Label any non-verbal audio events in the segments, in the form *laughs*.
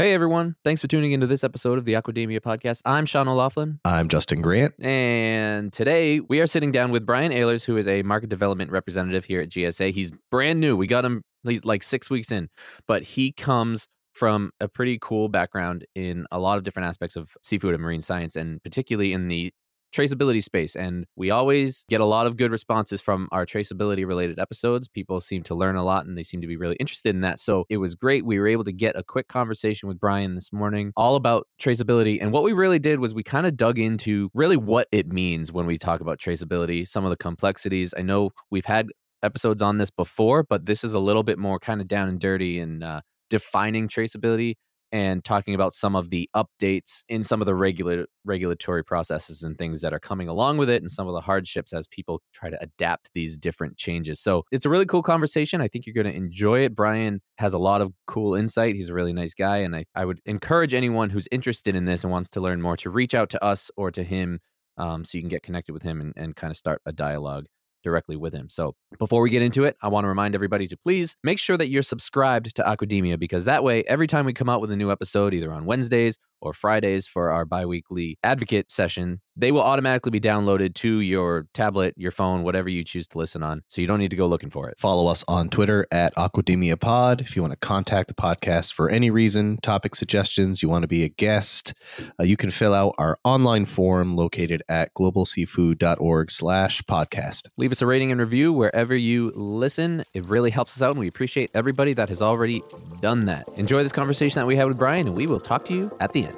Hey everyone, thanks for tuning into this episode of the Aquademia podcast. I'm Sean O'Laughlin, I'm Justin Grant. and today we are sitting down with Brian Ahlers, who is a market development representative here at GSA. He's brand new. We got him he's like six weeks in, but he comes from a pretty cool background in a lot of different aspects of seafood and marine science, and particularly in the traceability space. And we always get a lot of good responses from our traceability related episodes. People seem to learn a lot and they seem to be really interested in that. So it was great. We were able to get a quick conversation with Brian this morning all about traceability. And what we really did was we kind of dug into really what it means when we talk about traceability, some of the complexities. I know we've had episodes on this before, but this is a little bit more kind of down and dirty and uh, defining traceability and talking about some of the updates in some of the regula- regulatory processes and things that are coming along with it and some of the hardships as people try to adapt these different changes. So it's a really cool conversation. I think you're going to enjoy it. Brian has a lot of cool insight. He's a really nice guy. And I, I would encourage anyone who's interested in this and wants to learn more to reach out to us or to him um, so you can get connected with him and, and kind of start a dialogue directly with him. So before we get into it, I want to remind everybody to please make sure that you're subscribed to Aquademia because that way, every time we come out with a new episode, either on Wednesdays or Fridays for our biweekly advocate session, they will automatically be downloaded to your tablet, your phone, whatever you choose to listen on. So you don't need to go looking for it. Follow us on Twitter at Aquademia Pod. If you want to contact the podcast for any reason, topic suggestions, you want to be a guest, uh, you can fill out our online form located at globalseafood.org slash podcast. Leave us a rating and review wherever you listen. It really helps us out, and we appreciate everybody that has already done that. Enjoy this conversation that we had with Brian, and we will talk to you at the end.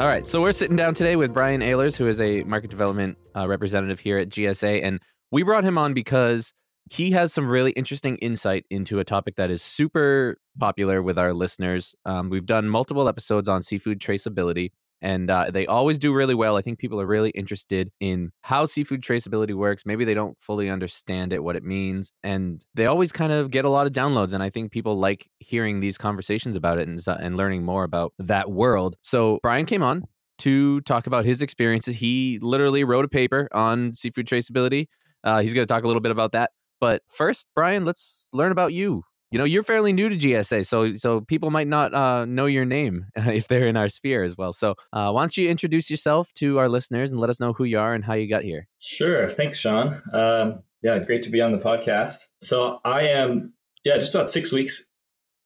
All right, so we're sitting down today with Brian Ahlers, who is a market development uh, representative here at GSA, and we brought him on because he has some really interesting insight into a topic that is super popular with our listeners. Um, we've done multiple episodes on seafood traceability, and uh, they always do really well. I think people are really interested in how seafood traceability works. Maybe they don't fully understand it, what it means, and they always kind of get a lot of downloads. And I think people like hearing these conversations about it and, and learning more about that world. So Brian came on to talk about his experiences. He literally wrote a paper on seafood traceability. Uh, he's going to talk a little bit about that. But first, Brian, let's learn about you. You know, you're fairly new to GSA, so so people might not uh, know your name *laughs* if they're in our sphere as well. So, uh, why don't you introduce yourself to our listeners and let us know who you are and how you got here? Sure. Thanks, Sean. Um, yeah, great to be on the podcast. So I am, yeah, just about six weeks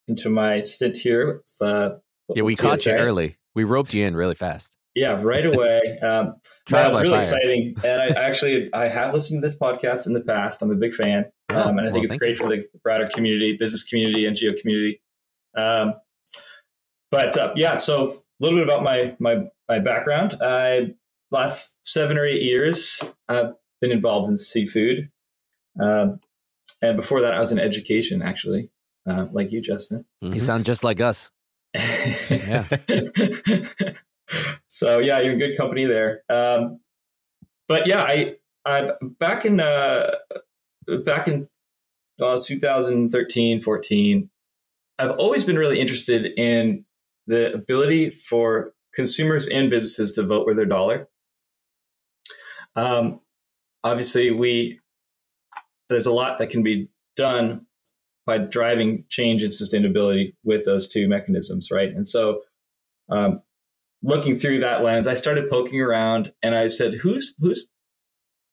into my stint here. With, uh, Yeah, we with caught you early. We roped you in really fast. Yeah, right away. Um, *laughs* Trial it's really fire. exciting, and I actually I have listened to this podcast in the past. I'm a big fan, Oh, um, and I well, think it's great for the broader community, business community, NGO community. Um, but uh, yeah, so a little bit about my my my background. I last seven or eight years I've been involved in seafood, um, and before that I was in education, actually, uh, like you, Justin. You sound just like us. *laughs* Yeah. *laughs* so yeah, you're in good company there. Um, but yeah, I I back in uh, back in uh, 2013, 14, I've always been really interested in the ability for consumers and businesses to vote with their dollar. Um, obviously, we there's a lot that can be done by driving change and sustainability with those two mechanisms, right? And so, um, looking through that lens, I started poking around, and I said, "Who's who's,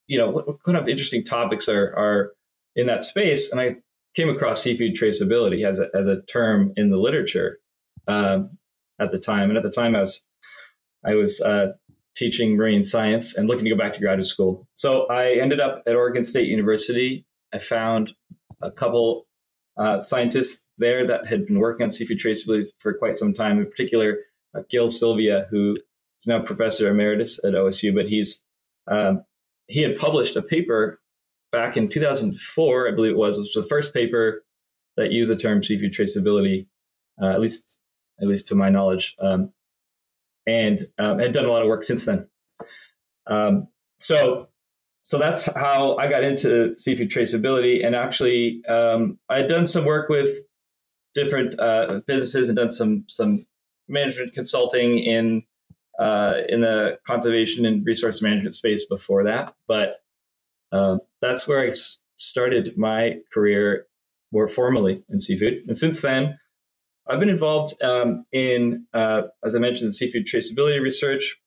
you know, what, what kind of interesting topics are are in that space?" And I came across seafood traceability as a as a term in the literature um, at the time, and at the time I was I was uh, teaching marine science and looking to go back to graduate school. So I ended up at Oregon State University. I found a couple uh, scientists there that had been working on seafood traceability for quite some time. In particular, uh, Gil Sylvia, who is now professor emeritus at OSU, but he's um, he had published a paper back in 2004, I believe it was, which was the first paper that used the term seafood traceability, uh, at least at least to my knowledge. Um, and um, had done a lot of work since then. Um, so so that's how I got into seafood traceability. And actually, um, I had done some work with different uh, businesses and done some some management consulting in uh, in the conservation and resource management space before that. But uh, that's where I started my career more formally in seafood. And since then, I've been involved um, in, uh, as I mentioned, the seafood traceability research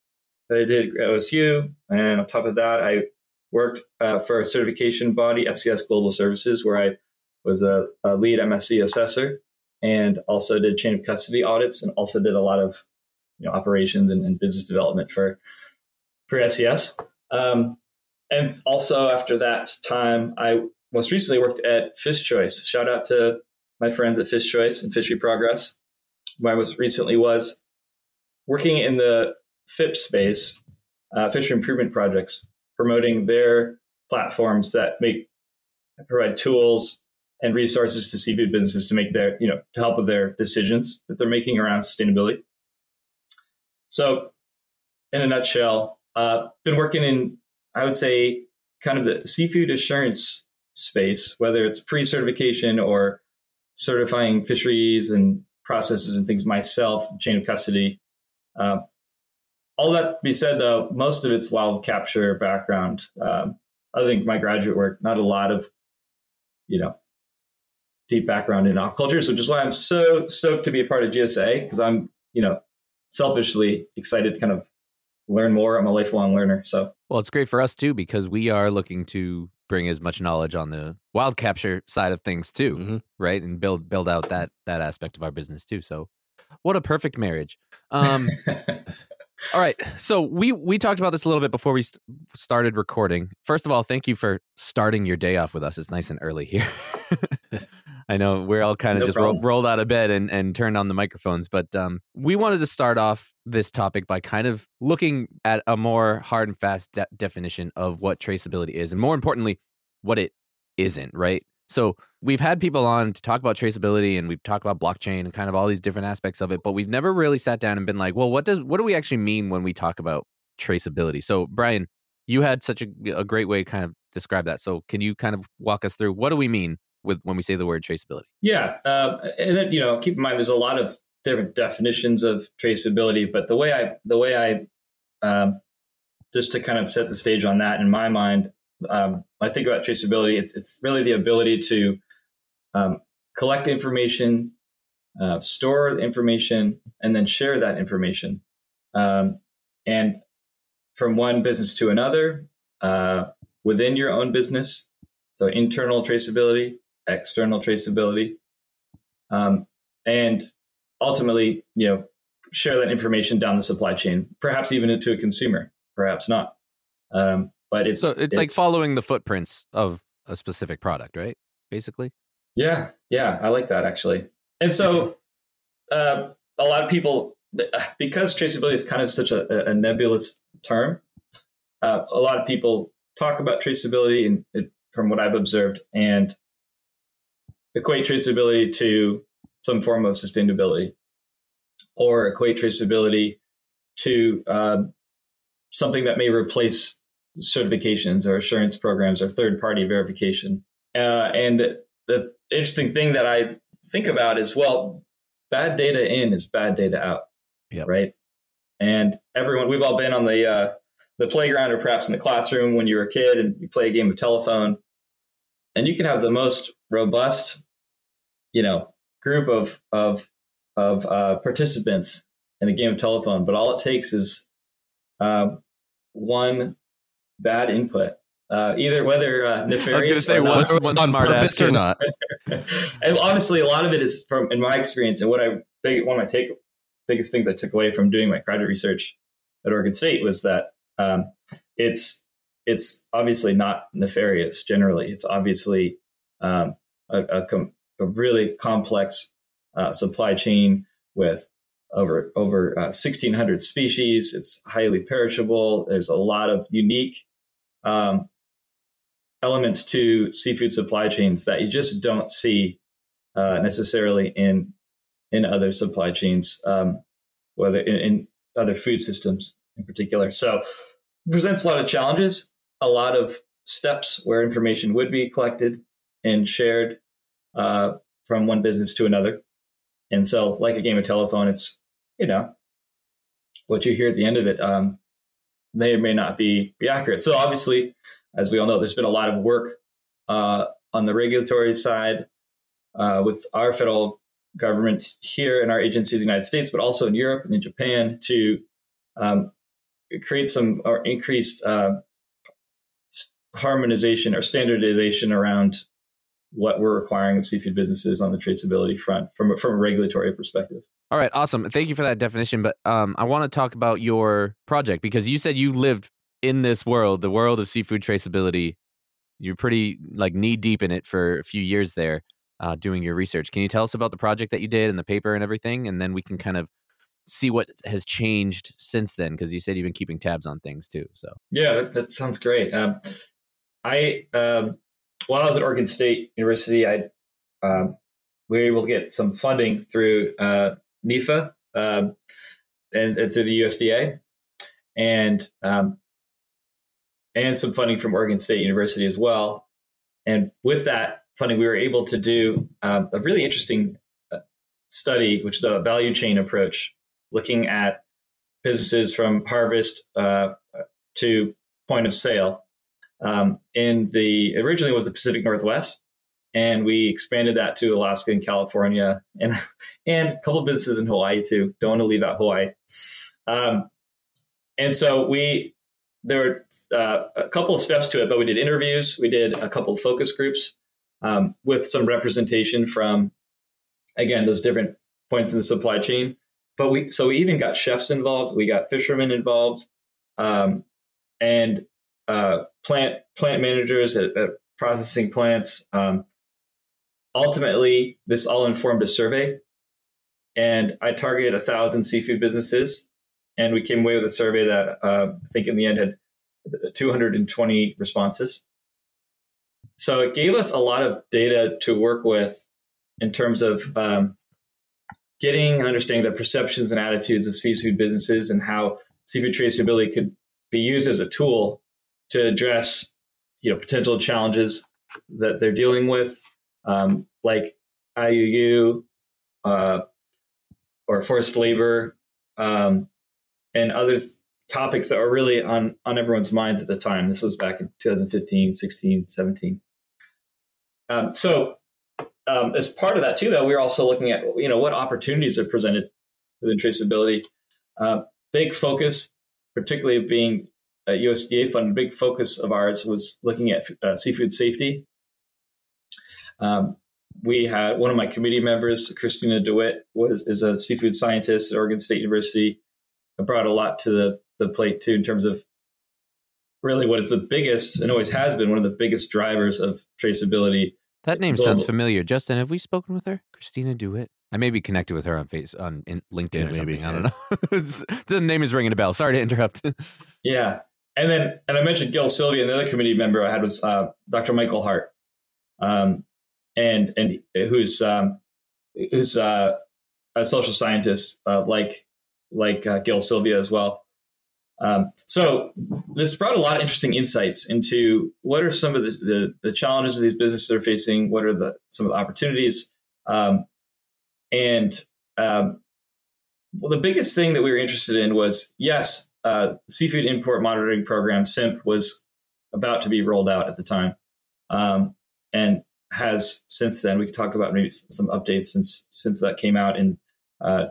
that I did at OSU. And on top of that, I worked uh, for a certification body, SCS Global Services, where I was a, a, lead MSC assessor and also did chain of custody audits and also did a lot of you know, operations and, and business development for for SCS. Um, and also after that time, I most recently worked at Fish Choice. Shout out to my friends at Fish Choice and Fishery Progress, where I was recently was working in the FIP space, uh, fishery improvement projects, promoting their platforms that make provide tools and resources to seafood businesses to make their you know to help with their decisions that they're making around sustainability. So, in a nutshell, uh, been working in I would say kind of the seafood assurance space, whether it's pre-certification or certifying fisheries and processes and things myself, chain of custody. Uh, all that be said, though, most of it's wild capture background. Um, I think my graduate work, not a lot of, you know, deep background in aquaculture, which is why I'm so stoked to be a part of GSA because I'm, you know, selfishly excited to kind of learn more. I'm a lifelong learner. So, well, it's great for us too because we are looking to bring as much knowledge on the wild capture side of things too, mm-hmm. right? And build build out that that aspect of our business too. So, what a perfect marriage. Um, *laughs* all right, so we we talked about this a little bit before we st- started recording. First of all, thank you for starting your day off with us. It's nice and early here. *laughs* I know we're all kind of no just ro- rolled out of bed and, and turned on the microphones, but um, we wanted to start off this topic by kind of looking at a more hard and fast de- definition of what traceability is, and more importantly, what it isn't, right? So we've had people on to talk about traceability and we've talked about blockchain and kind of all these different aspects of it, but we've never really sat down and been like, well, what does what do we actually mean when we talk about traceability? So Brian, you had such a, a great way to kind of describe that. So can you kind of walk us through what do we mean with when we say the word traceability? Yeah, uh, and then you know, keep in mind there's a lot of different definitions of traceability, but the way I the way I um, just to kind of set the stage on that in my mind, um, I think about traceability, it's it's really the ability to um, collect information, uh, store information, and then share that information, um, and from one business to another uh, within your own business. So internal traceability, external traceability, um, and ultimately, you know, share that information down the supply chain, perhaps even into a consumer, perhaps not. Um, but it's so it's, it's, like following the footprints of a specific product, right? Basically. Yeah, yeah, I like that actually. And so, uh, a lot of people, because traceability is kind of such a, a nebulous term, uh, a lot of people talk about traceability, and it, from what I've observed, and equate traceability to some form of sustainability or equate traceability to um, something that may replace certifications or assurance programs or third party verification. Uh, and the, the, interesting thing that I think about is well, bad data in is bad data out. Yep. Right. And everyone, we've all been on the, uh, the playground or perhaps in the classroom when you were a kid and you play a game of telephone and you can have the most robust, you know, group of of of uh, participants in a game of telephone, but all it takes is uh, one bad input, uh, either whether uh, nefarious. I was going to say one, on purpose or not. *laughs* and honestly, a lot of it is from in my experience and what I one of my take biggest things I took away from doing my graduate research at Oregon State was that um, it's it's obviously not nefarious generally. It's obviously um, a, a, com- a, really complex uh, supply chain with over over uh, 1,600 species. It's highly perishable. There's a lot of unique um, elements to seafood supply chains that you just don't see uh, necessarily in in other supply chains. Um, whether in, in, other food systems in particular. So presents a lot of challenges, a lot of steps where information would be collected and shared uh, from one business to another. And so, like a game of telephone, it's you know what you hear at the end of it um, may or may not be, be accurate. So obviously, as we all know, there's been a lot of work uh, on the regulatory side uh, with our federal government here in our agencies in the United States, but also in Europe and in Japan to um, create some or increased uh, harmonization or standardization around what we're requiring of seafood businesses on the traceability front from, from a regulatory perspective. All right, awesome. Thank you for that definition. But um, I want to talk about your project because you said you lived in this world, the world of seafood traceability. You're pretty like knee deep in it for a few years there, uh, doing your research. Can you tell us about the project that you did and the paper and everything, and then we can kind of see what has changed since then? Because you said you've been keeping tabs on things too. So yeah, that, that sounds great. Um, I um, while I was at Oregon State University, I um, we were able to get some funding through uh, NIFA um, and, and, through the USDA, and um, and some funding from Oregon State University as well. And with that funding, we were able to do um, a really interesting uh, study, which is a value chain approach, looking at businesses from harvest uh, to point of sale. Um, in the originally was the Pacific Northwest, and we expanded that to Alaska and California, and *laughs* and a couple of businesses in Hawaii too. Don't want to leave out Hawaii. Um, and so we there were uh, a couple of steps to it, but we did interviews, we did a couple of focus groups um, with some representation from again those different points in the supply chain. But we so we even got chefs involved, we got fishermen involved, um, and uh, plant plant managers at, at processing plants. Um, ultimately, this all informed a survey, and I targeted a thousand seafood businesses, and we came away with a survey that uh, I think in the end had 220 responses. So it gave us a lot of data to work with in terms of um, getting and understanding the perceptions and attitudes of seafood businesses and how seafood traceability could be used as a tool to address you know potential challenges that they're dealing with um, like IUU uh, or forced labor um, and other th- topics that were really on, on everyone's minds at the time. This was back in 2015, 16, 17. Um, so um, as part of that too, though, we are also looking at, you know, what opportunities are presented within traceability. Uh, big focus, particularly being a USDA fund, big focus of ours was looking at uh, seafood safety um, we had one of my committee members, Christina DeWitt, was is a seafood scientist at Oregon State University. I brought a lot to the the plate too in terms of really what is the biggest and always has been one of the biggest drivers of traceability. That name global. sounds familiar. Justin, have we spoken with her? Christina DeWitt. I may be connected with her on face on LinkedIn yeah, or something. Maybe, I don't know. *laughs* the name is ringing a bell. Sorry to interrupt. *laughs* yeah, and then and I mentioned Gil Sylvia, and the other committee member I had was uh, Dr. Michael Harte. Um, and and who's um, who's uh, a social scientist uh, like like uh, Gil Sylvia as well. Um, so this brought a lot of interesting insights into what are some of the, the, the challenges these businesses are facing, what are the some of the opportunities, um, and um, well, the biggest thing that we were interested in was yes, uh, seafood import monitoring program (SIMP) was about to be rolled out at the time, um, and has since then. We can talk about maybe some updates since since that came out in uh,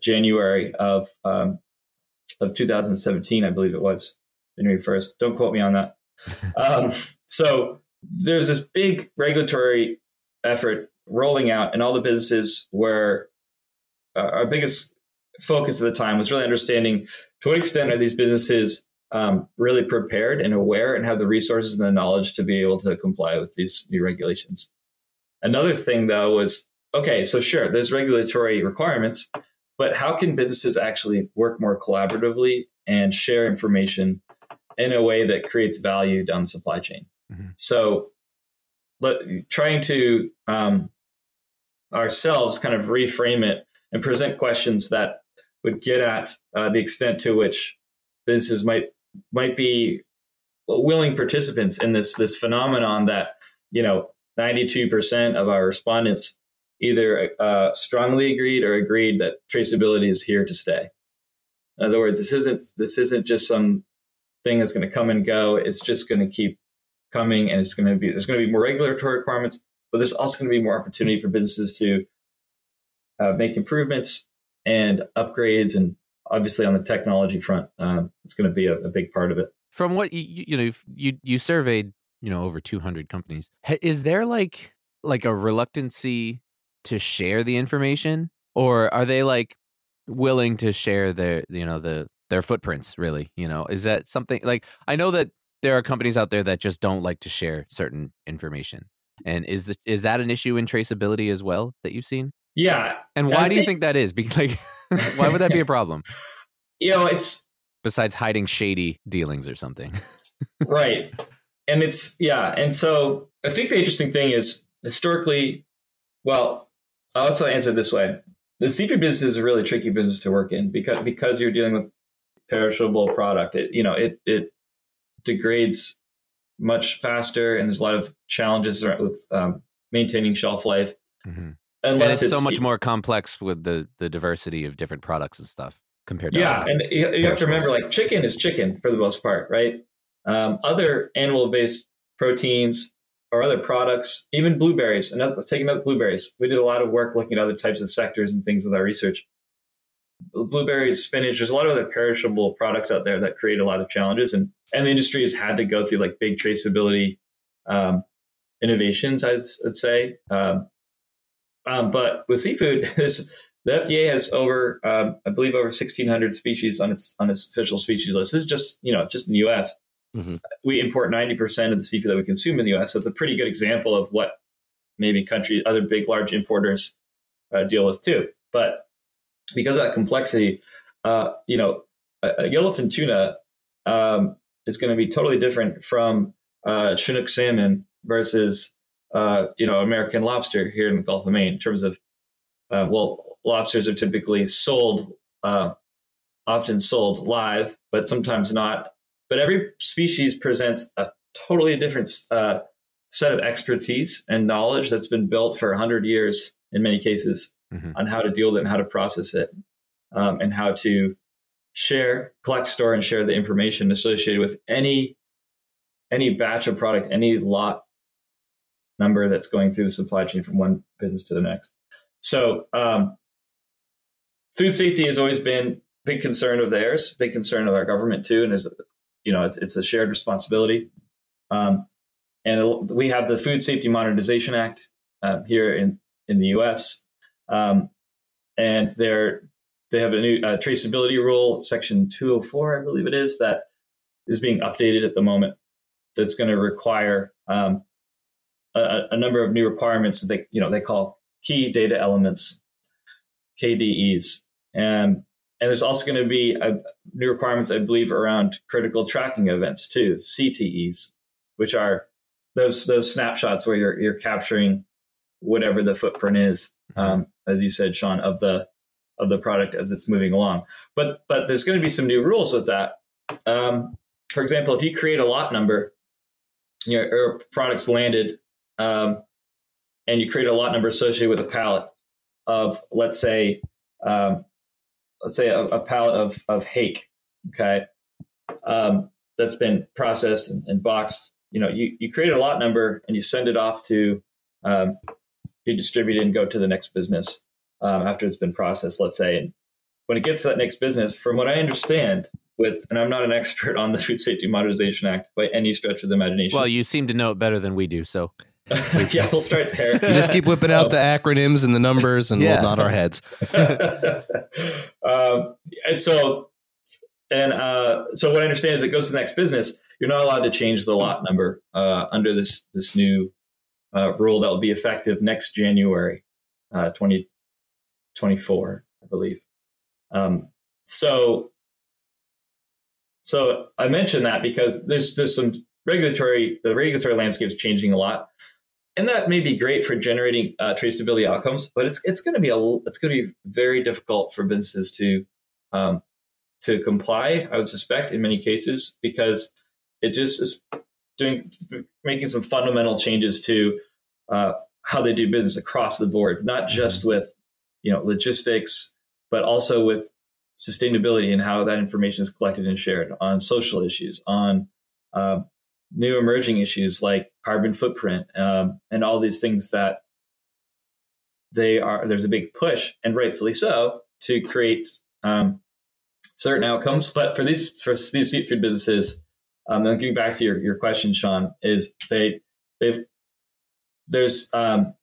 January of um, of 2017, I believe it was January 1st. Don't quote me on that. *laughs* um, so there's this big regulatory effort rolling out, and all the businesses were uh, our biggest focus at the time was really understanding to what extent are these businesses um, really prepared and aware and have the resources and the knowledge to be able to comply with these new regulations. Another thing, though, was okay, so sure, there's regulatory requirements, but how can businesses actually work more collaboratively and share information in a way that creates value down the supply chain? Mm-hmm. So, let, trying to um, ourselves kind of reframe it and present questions that would get at uh, the extent to which businesses might might be willing participants in this this phenomenon that you know 92% of our respondents either uh, strongly agreed or agreed that traceability is here to stay. In other words, this isn't this isn't just some thing that's going to come and go. It's just going to keep coming, and it's going to be there's going to be more regulatory requirements, but there's also going to be more opportunity for businesses to uh, make improvements and upgrades, and obviously on the technology front, um, it's going to be a, a, big part of it. From what you you know you you surveyed you know over 200 companies, is there like like a reluctancy to share the information, or are they like willing to share their you know the their footprints really? You know is that something like i know that there are companies out there that just don't like to share certain information. And is the is that an issue in traceability as well that you've seen yeah. And why I do think, you think that is? Because *laughs* like, *laughs* why would that be a problem? You know, it's besides hiding shady dealings or something. *laughs* right. And it's yeah. And so I think the interesting thing is historically, well, I'll also answer this way. The seafood business is a really tricky business to work in because because you're dealing with perishable product. It you know it it degrades much faster, and there's a lot of challenges with um, maintaining shelf life. Mm-hmm. Unless and it's, it's so much more complex with the the diversity of different products and stuff compared to yeah and you, you have to remember like chicken is chicken for the most part right? Um, other animal based proteins or other products even blueberries and taking up blueberries. We did a lot of work looking at other types of sectors and things with our research. Blueberries spinach there's a lot of other perishable products out there that create a lot of challenges and and the industry has had to go through like big traceability um, innovations i'd, I'd say. Um, um, but with seafood, *laughs* the FDA has over, um, I believe, over 1,600 species on its on its official species list. This is just you know just in the U.S. Mm-hmm. We import 90% of the seafood that we consume in the U.S. So it's a pretty good example of what maybe countries, other big, large importers uh, deal with too. But because of that complexity, uh, you know, a, a yellowfin tuna um, is going to be totally different from uh, Chinook salmon versus uh, you know, American lobster here in the Gulf of Maine in terms of, uh, well, lobsters are typically sold, uh, often sold live, but sometimes not. But every species presents a totally different uh, set of expertise and knowledge that's been built for 100 years in many cases mm-hmm. on how to deal with it and how to process it um, and how to share, collect, store, and share the information associated with any any batch of product, any lot number that's going through the supply chain from one business to the next. So, um, food safety has always been a big concern of theirs, big concern of our government too, and there's, you know, it's, it's a shared responsibility. Um, and we have the Food Safety Modernization Act uh, here in in the U.S. Um, and they're they have a new uh, traceability rule, Section 204, I believe it is, that is being updated at the moment. That's going to require um, a, a number of new requirements that they, you know, they call key data elements, KDEs. And, and there's also going to be a, new requirements, I believe, around critical tracking events too, CTEs, which are those those snapshots where you're you're capturing whatever the footprint is, mm-hmm. um, as you said, Sean, of the of the product as it's moving along. But but there's going to be some new rules with that. Um, for example, if you create a lot number, your products landed um, and you create a lot number associated with a pallet of, let's say, um, let's say a, a, pallet of of hake, okay, um, that's been processed and, and, boxed. You know, you you create a lot number and you send it off to um, be distributed and go to the next business um, after it's been processed. Let's say, and when it gets to that next business, from what I understand, with, and I'm not an *laughs* expert on the Food Safety Modernization Act by any stretch of the imagination. Well, you seem to know it better than we do, so *laughs* yeah, we'll start there. You just keep whipping out um, the acronyms and the numbers, and yeah. we'll nod our heads. *laughs* um, and so, and uh, so what I understand is it goes to the next business. You're not allowed to change the lot number uh, under this this new uh, rule that will be effective next January, uh, 2024, I believe. Um, so, so I mentioned that because there's there's some regulatory the regulatory landscape is changing a lot and that may be great for generating uh, traceability outcomes, but it's it's going to be a it's going to be very difficult for businesses to um, to comply. I would suspect in many cases because it just is doing making some fundamental changes to uh, how they do business across the board, not just with you know logistics, but also with sustainability and how that information is collected and shared on social issues, on uh, new emerging issues like carbon footprint, um, and all these things that they are. There's a big push, and rightfully so, to create um, certain outcomes. But for these for these seafood businesses, um, then getting back to your, your question, Sean, is they they've there's um,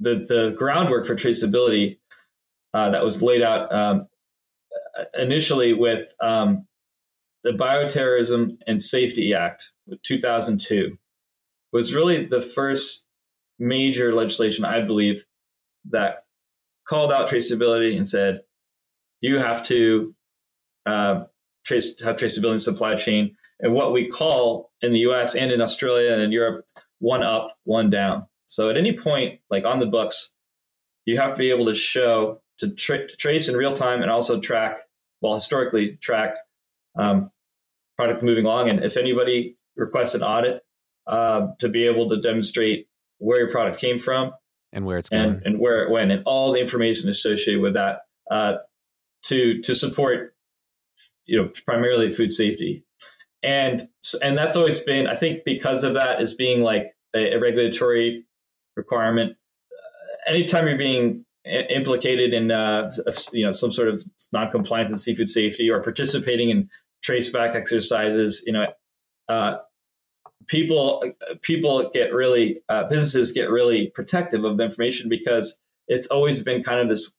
the the groundwork for traceability uh, that was laid out um, initially with um, the Bioterrorism and Safety Act, of 2002, was really the first major legislation, I believe, that called out traceability and said you have to uh, trace have traceability in supply chain and what we call in the US and in Australia and in Europe one up, one down. So at any point, like on the books, you have to be able to show to, tra- to trace in real time and also track, well, historically track um, product moving along. And if anybody requests an audit uh, to be able to demonstrate where your product came from and where it's going and, and where it went and all the information associated with that uh, to to support you know primarily food safety and and that's always been i think because of that as being like a, a regulatory requirement uh, anytime you're being implicated in uh, you know some sort of non-compliance in seafood safety or participating in traceback exercises you know uh, people people get really uh, businesses get really protective of the information because it's always been kind of this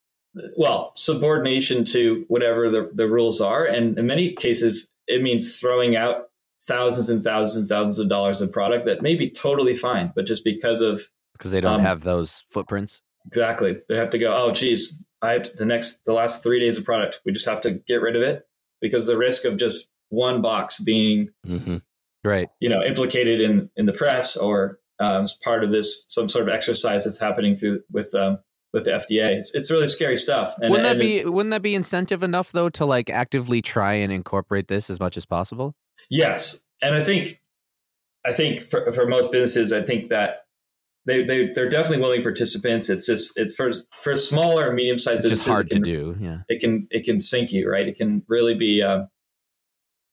well, subordination to whatever the, the rules are. And in many cases, it means throwing out thousands and thousands and thousands of dollars of product that may be totally fine, but just because of because they don't um, have those footprints. Exactly. They have to go, oh geez, I the next the last three days of product. We just have to get rid of it because the risk of just one box being mm-hmm. right, you know, implicated in in the press or um, as part of this some sort of exercise that's happening through with um, with the FDA. It's, it's really scary stuff. And, wouldn't that be it, wouldn't that be incentive enough though to like actively try and incorporate this as much as possible? Yes, and I think I think for, for most businesses, I think that they they they're definitely willing participants. It's just it's for for smaller and medium sized businesses. It's hard can, to do. Yeah, it can it can sink you right. It can really be uh,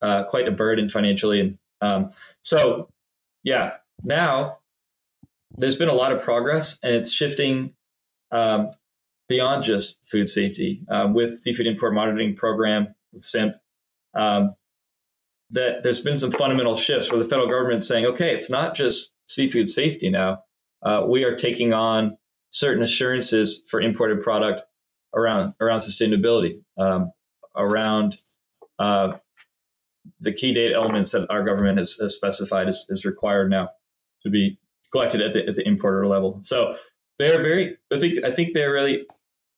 uh, quite a burden financially, and um, so yeah. Now there's been a lot of progress, and it's shifting um, beyond just food safety uh, with seafood import monitoring program with SIMP. Um, that there's been some fundamental shifts where the federal government saying, okay, it's not just seafood safety now. Uh, we are taking on certain assurances for imported product around around sustainability, um, around uh, the key data elements that our government has, has specified is, is, required now to be collected at the, at the importer level. So they're very i think i think they're really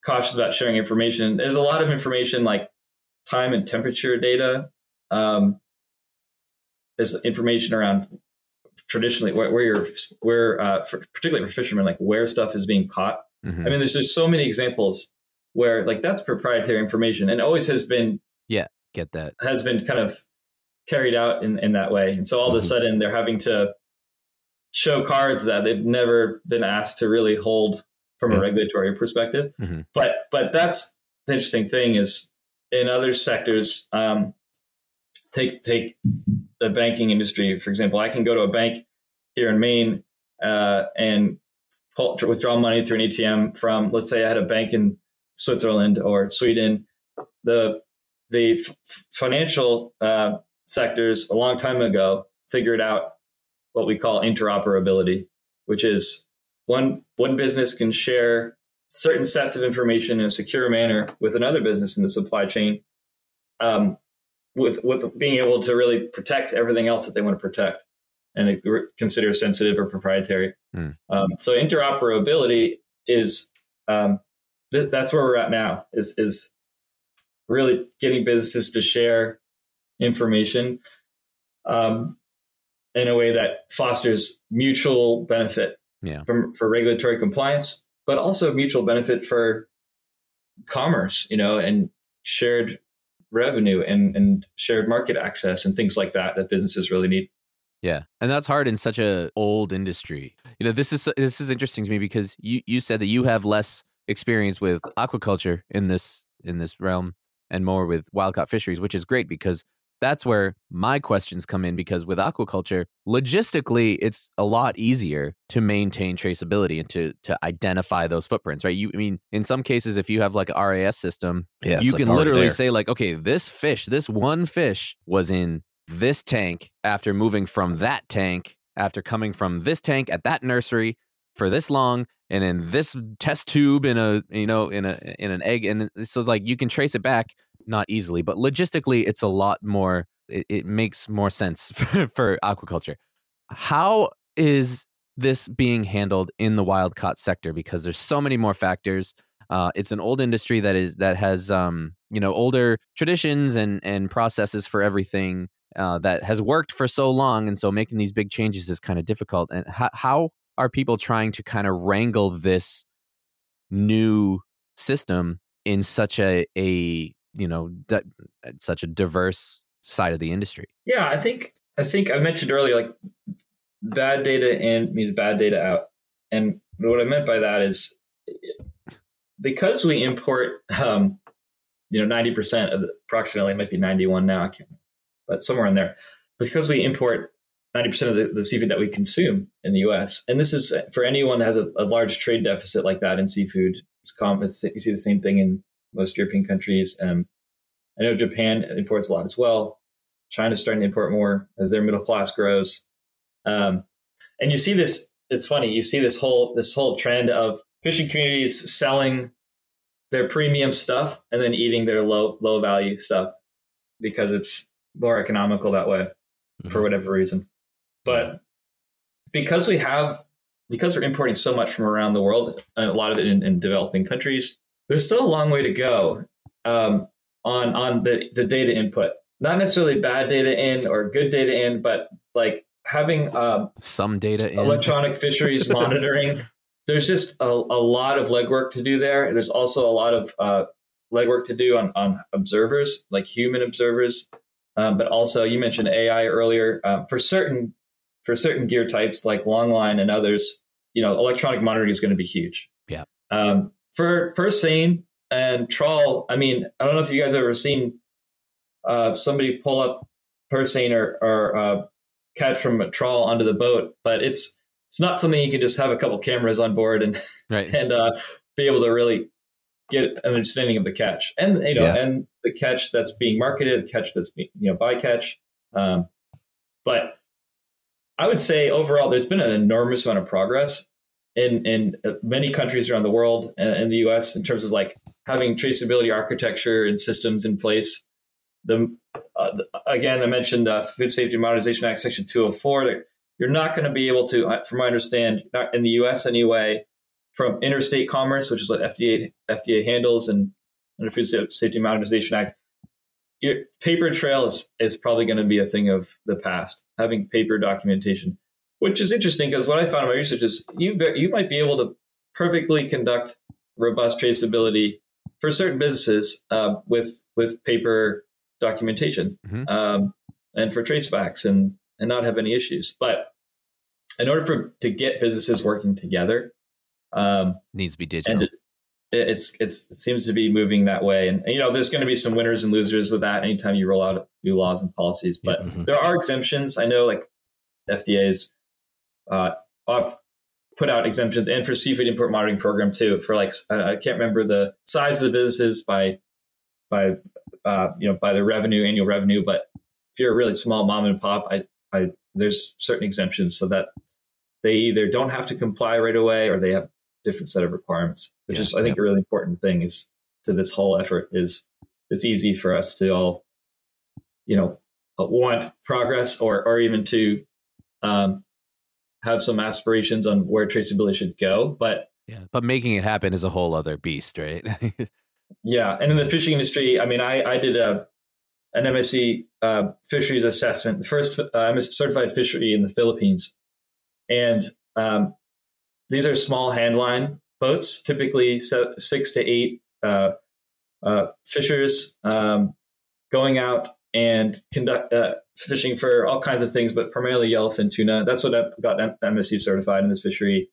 cautious about sharing information there's a lot of information like time and temperature data um, there's information around traditionally where, where you're where uh, for, particularly for fishermen like where stuff is being caught mm-hmm. i mean there's just so many examples where like that's proprietary information and always has been yeah get that has been kind of carried out in, in that way and so all mm-hmm. of a mm-hmm. sudden they're having to show cards that they've never been asked to really hold from a regulatory perspective. Mm-hmm. But but that's the interesting thing is in other sectors, um, take take the banking industry for example. I can go to a bank here in Maine uh, and pull, withdraw money through an ATM from, let's say, I had a bank in Switzerland or Sweden. The the f- financial uh, sectors a long time ago figured out what we call interoperability, which is one one business can share certain sets of information in a secure manner with another business in the supply chain, um, with with being able to really protect everything else that they want to protect and consider sensitive or proprietary. Mm. Um, so interoperability is um, th- that's where we're at now. Is is really getting businesses to share information. Um, in a way that fosters mutual benefit yeah. from, for regulatory compliance, but also mutual benefit for commerce, you know, and shared revenue and, and shared market access and things like that that businesses really need. Yeah, and that's hard in such a old industry. You know, this is this is interesting to me because you you said that you have less experience with aquaculture in this in this realm and more with wild caught fisheries, which is great because that's where my questions come in because with aquaculture, logistically, it's a lot easier to maintain traceability and to to identify those footprints, right? You, I mean, in some cases, if you have like a RAS system, Yeah, you can already literally say like, okay, this fish, this one fish was in this tank after moving from that tank, after coming from this tank at that nursery for this long, and in this test tube in a you know in a in an egg, and so like you can trace it back not easily, but logistically, it's a lot more. It, it makes more sense *laughs* for, for aquaculture. How is this being handled in the wild caught sector? Because there's so many more factors. Uh, it's an old industry that is that has um, you know older traditions and and processes for everything uh, that has worked for so long, and so making these big changes is kind of difficult. And how, how are people trying to kind of wrangle this new system in such a a you know di- such a diverse side of the industry? Yeah, I think I think I mentioned earlier like bad data in means bad data out. And what I meant by that is because we import um, you know 90% of the, approximately might be 91 now, I can't but somewhere in there. Because we import 90% of the, the seafood that we consume in the US. And this is for anyone that has a, a large trade deficit like that in seafood. It's common. It's, you see the same thing in most European countries. Um, I know Japan imports a lot as well. China's starting to import more as their middle class grows. Um, and you see this. It's funny. You see this whole this whole trend of fishing communities selling their premium stuff and then eating their low low value stuff because it's more economical that way for Mhm. whatever reason. But because we have because we're importing so much from around the world, and a lot of it in, in developing countries, there's still a long way to go um, on on the, the data input. Not necessarily bad data in or good data in, but like having um, Some data in electronic fisheries *laughs* monitoring. There's just a, a lot of legwork to do there. There's also a lot of uh, legwork to do on, on observers, like human observers. Um, but also, you mentioned AI earlier. Um, for certain for certain gear types like longline and others, you know, electronic monitoring is going to be huge. Yeah. Um, for purse seine and trawl, I mean, I don't know if you guys have ever seen uh, somebody pull up purse seine or, or uh, catch from a trawl onto the boat, but it's it's not something you can just have a couple cameras on board and right. *laughs* and uh, be able to really get an understanding of the catch and you know Yeah. and the catch that's being marketed, catch that's being you know bycatch. Um, but I would say overall, there's been an enormous amount of progress in in uh, many countries around the world and in the U.S. in terms of like having traceability architecture and systems in place. The, uh, the again, I mentioned uh, Food Safety Modernization Act Section 204. That you're not going to be able to, uh, from my understand, not in the U.S. anyway, from interstate commerce, which is what FDA FDA handles, and under Food Safety Modernization Act, your paper trail is is probably going to be a thing of the past. Having paper documentation, which is interesting because what I found in my research is you you might be able to perfectly conduct robust traceability for certain businesses uh, with with paper documentation Mhm. um, and for tracebacks and and not have any issues. But in order for to get businesses working together, um, Needs to be digital. and it, it's it's it seems to be moving that way. And, you know, there's going to be some winners and losers with that anytime you roll out new laws and policies. But Mhm. there are exemptions. I know, like FDA's uh, off put out exemptions, and for seafood import monitoring program too. For like, I I can't remember the size of the businesses by by uh, you know by the revenue, annual revenue. But if you're a really small mom and pop, I, I there's certain exemptions so that they either don't have to comply right away or they have different set of requirements, which Yeah, is I think a really important thing is to this whole effort is it's easy for us to all, you know, uh, want progress or or even to um, have some aspirations on where traceability should go. But yeah. But making it happen is a whole other beast, right? *laughs* yeah, and in the fishing industry, I mean, I I did a an MSC uh, fisheries assessment, the first uh, MSC certified fishery in the Philippines, and um, these are small handline boats, typically six to eight uh, uh, fishers um, going out and conduct uh, fishing for all kinds of things, but primarily yellowfin tuna. That's what got MSC certified in this fishery.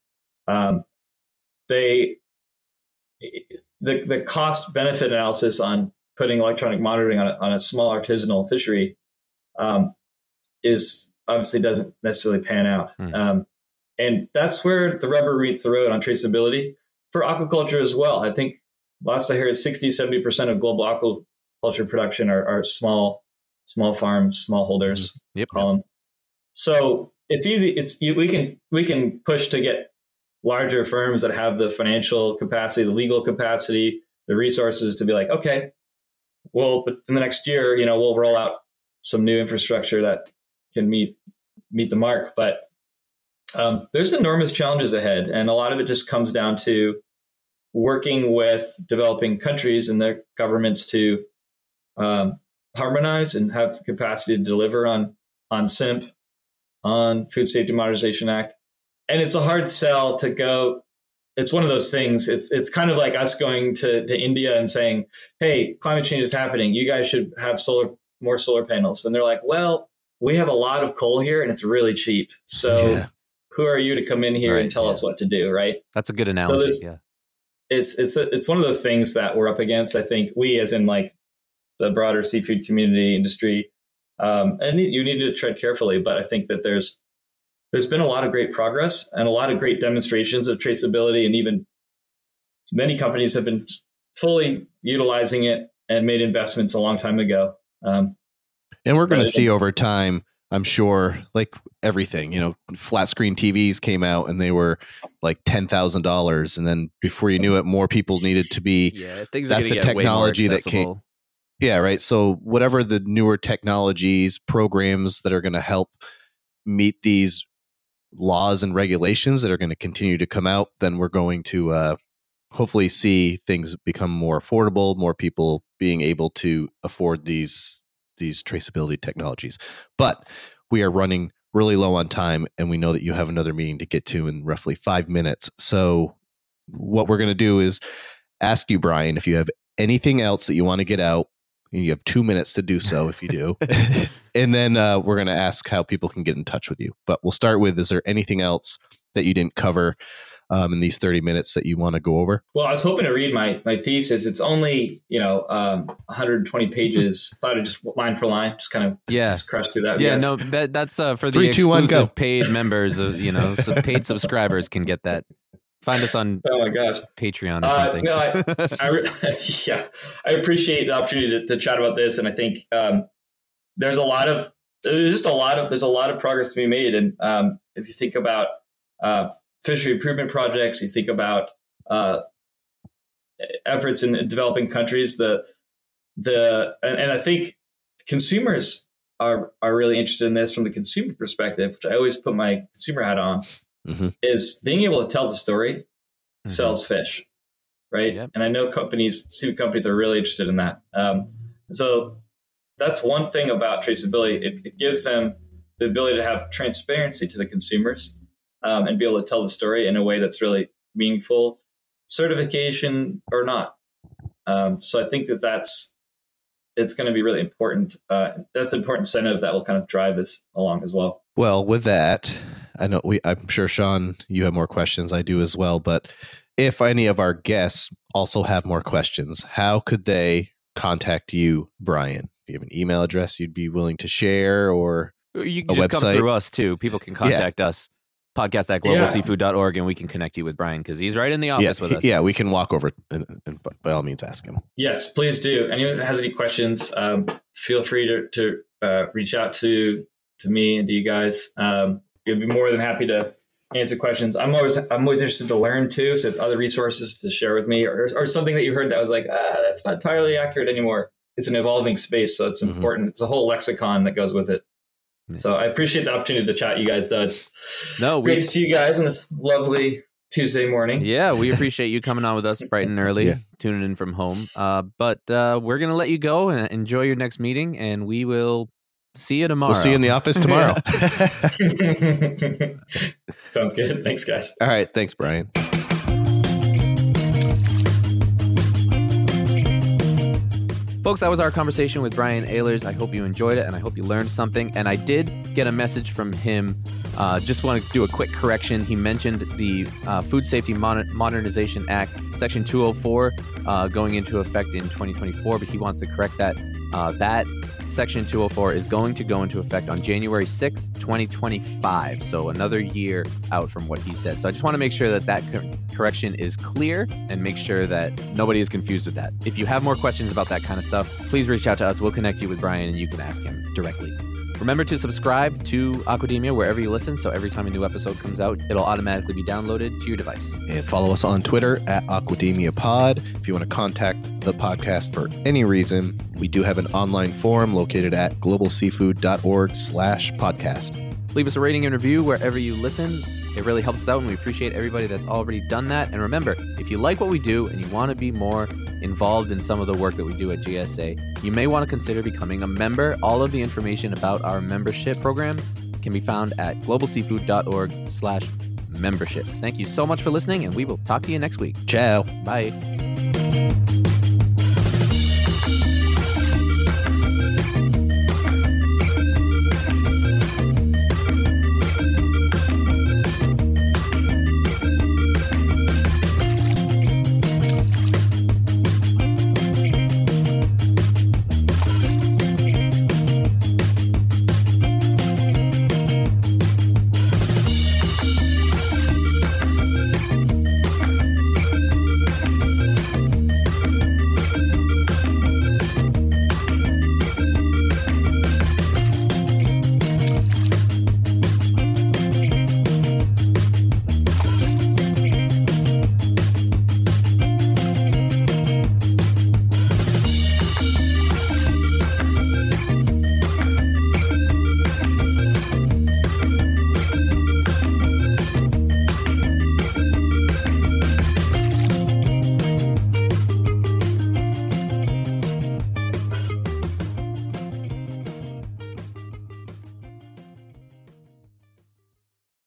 Um, they the the cost benefit analysis on putting electronic monitoring on a, on a small artisanal fishery um, is obviously doesn't necessarily pan out. Mm. Um, and that's where the rubber meets the road on traceability for aquaculture as well. I think last I heard, 60, 70% of global aquaculture production are, are small, small farms, small holders. Mm-hmm. Yep. Um, so it's easy. It's we can we can push to get larger firms that have the financial capacity, the legal capacity, the resources to be like, okay, well, but in the next year, you know, we'll roll out some new infrastructure that can meet meet the mark. But um, there's enormous challenges ahead, and a lot of it just comes down to working with developing countries and their governments to um, harmonize and have the capacity to deliver on on SIMP, on Food Safety Modernization Act. And it's a hard sell to go. It's one of those things. It's it's kind of like us going to, to India and saying, "Hey, climate change is happening. You guys should have solar more solar panels." And they're like, "Well, we have a lot of coal here, and it's really cheap. So yeah. who are you to come in here right, and tell yeah. us what to do?" Right? That's a good analogy. So yeah it's it's a, it's one of those things that we're up against. I think we, as in like the broader seafood community industry, um, and you need to tread carefully. But I think that there's there's been a lot of great progress and a lot of great demonstrations of traceability, and even many companies have been fully utilizing it and made investments a long time ago. Um, and we're going to see over time I'm sure like everything, you know, flat screen TVs came out and they were like ten thousand dollars, and then before you knew it, more people needed to be. Yeah, things that's the technology that came. Yeah, right. So whatever the newer technologies, programs that are going to help meet these laws and regulations that are going to continue to come out, then we're going to uh, hopefully see things become more affordable, more people being able to afford these these traceability technologies. But we are running really low on time, and we know that you have another meeting to get to in roughly five minutes. So, what we're going to do is ask you, Brian, if you have anything else that you want to get out. You have two minutes to do so if you do. *laughs* and then uh, we're going to ask how people can get in touch with you. But we'll start with Is there anything else that you didn't cover um, in these 30 minutes that you want to go over? Well, I was hoping to read my, my thesis. It's only, you know, um, 120 pages. *laughs* Thought I'd just line for line, just kind of yeah. just crush through that. Yeah, yes. no, that, that's uh, for the Three, exclusive two, one, paid members of, you know, so paid *laughs* subscribers can get that. Find us on oh my gosh Patreon or uh, something. no, I, I, *laughs* *laughs* yeah, I appreciate the opportunity to, to, chat about this, and I think um, there's a lot of there's just a lot of there's a lot of progress to be made, and um, if you think about uh, fishery improvement projects, you think about uh, efforts in developing countries, the the and, and, I think consumers are are really interested in this from the consumer perspective, which I always put my consumer hat on, mm-hmm. is being able to tell the story mm-hmm. sells fish, right? Yep. And I know companies, seafood companies, are really interested in that. Um, so that's one thing about traceability; it, it gives them the ability to have transparency to the consumers um, and be able to tell the story in a way that's really meaningful, certification or not. Um, so I think that that's it's going to be really important. Uh, that's an important incentive that will kind of drive this along as well. Well, with that, I know we. I'm sure Sean, you have more questions. I do as well. But if any of our guests also have more questions, how could they contact you, Brian? Do you have an email address you'd be willing to share, or you can just website? come through us too? People can contact yeah. us podcast at globalseafood.org and we can connect you with Brian because he's right in the office yeah, with us. Yeah, we can walk over and, and, by all means ask him. Yes, please do. Anyone who has any questions, um, feel free to, to uh, reach out to to me and to you guys. Um, we'd be more than happy to answer questions. I'm always I'm always interested to learn too. So if other resources to share with me or, or something that you heard that was like, ah, that's not entirely accurate anymore. It's an evolving space, so it's mm-hmm. important. Mm-hmm. It's a whole lexicon that goes with it. So I appreciate the opportunity to chat you guys though. It's no, great we, to see you guys on this lovely Tuesday morning. Yeah, we appreciate you coming on with us bright and *laughs* early, yeah. tuning in from home. Uh, but uh, we're gonna let you go and enjoy your next meeting, and we will see you tomorrow. We'll see you in the office tomorrow. *laughs* *laughs* Sounds good. Thanks, guys. All right. Thanks, Brian. Folks, that was our conversation with Brian Ahlers. I hope you enjoyed it and I hope you learned something. And I did get a message from him. Uh, just want to do a quick correction. He mentioned the uh, Food Safety Mon- Modernization Act, Section 204, uh, going into effect in 2024, but he wants to correct that. Uh, that Section 204 is going to go into effect on January 6th, 2025. So another year out from what he said. So I just want to make sure that that co- correction is clear and make sure that nobody is confused with that. If you have more questions about that kind of stuff, please reach out to us. We'll connect you with Brian and you can ask him directly. Remember to subscribe to Aquademia wherever you listen, so every time a new episode comes out, it'll automatically be downloaded to your device. And follow us on Twitter at Aquademia Pod. If you want to contact the podcast for any reason, we do have an online forum located at globalseafood.org slash podcast. Leave us a rating and review wherever you listen. It really helps us out, and we appreciate everybody that's already done that. And remember, if you like what we do and you want to be more involved in some of the work that we do at GSA, you may want to consider becoming a member. All of the information about our membership program can be found at globalseafood.org slash membership. Thank you so much for listening, and we will talk to you next week. Ciao. Bye.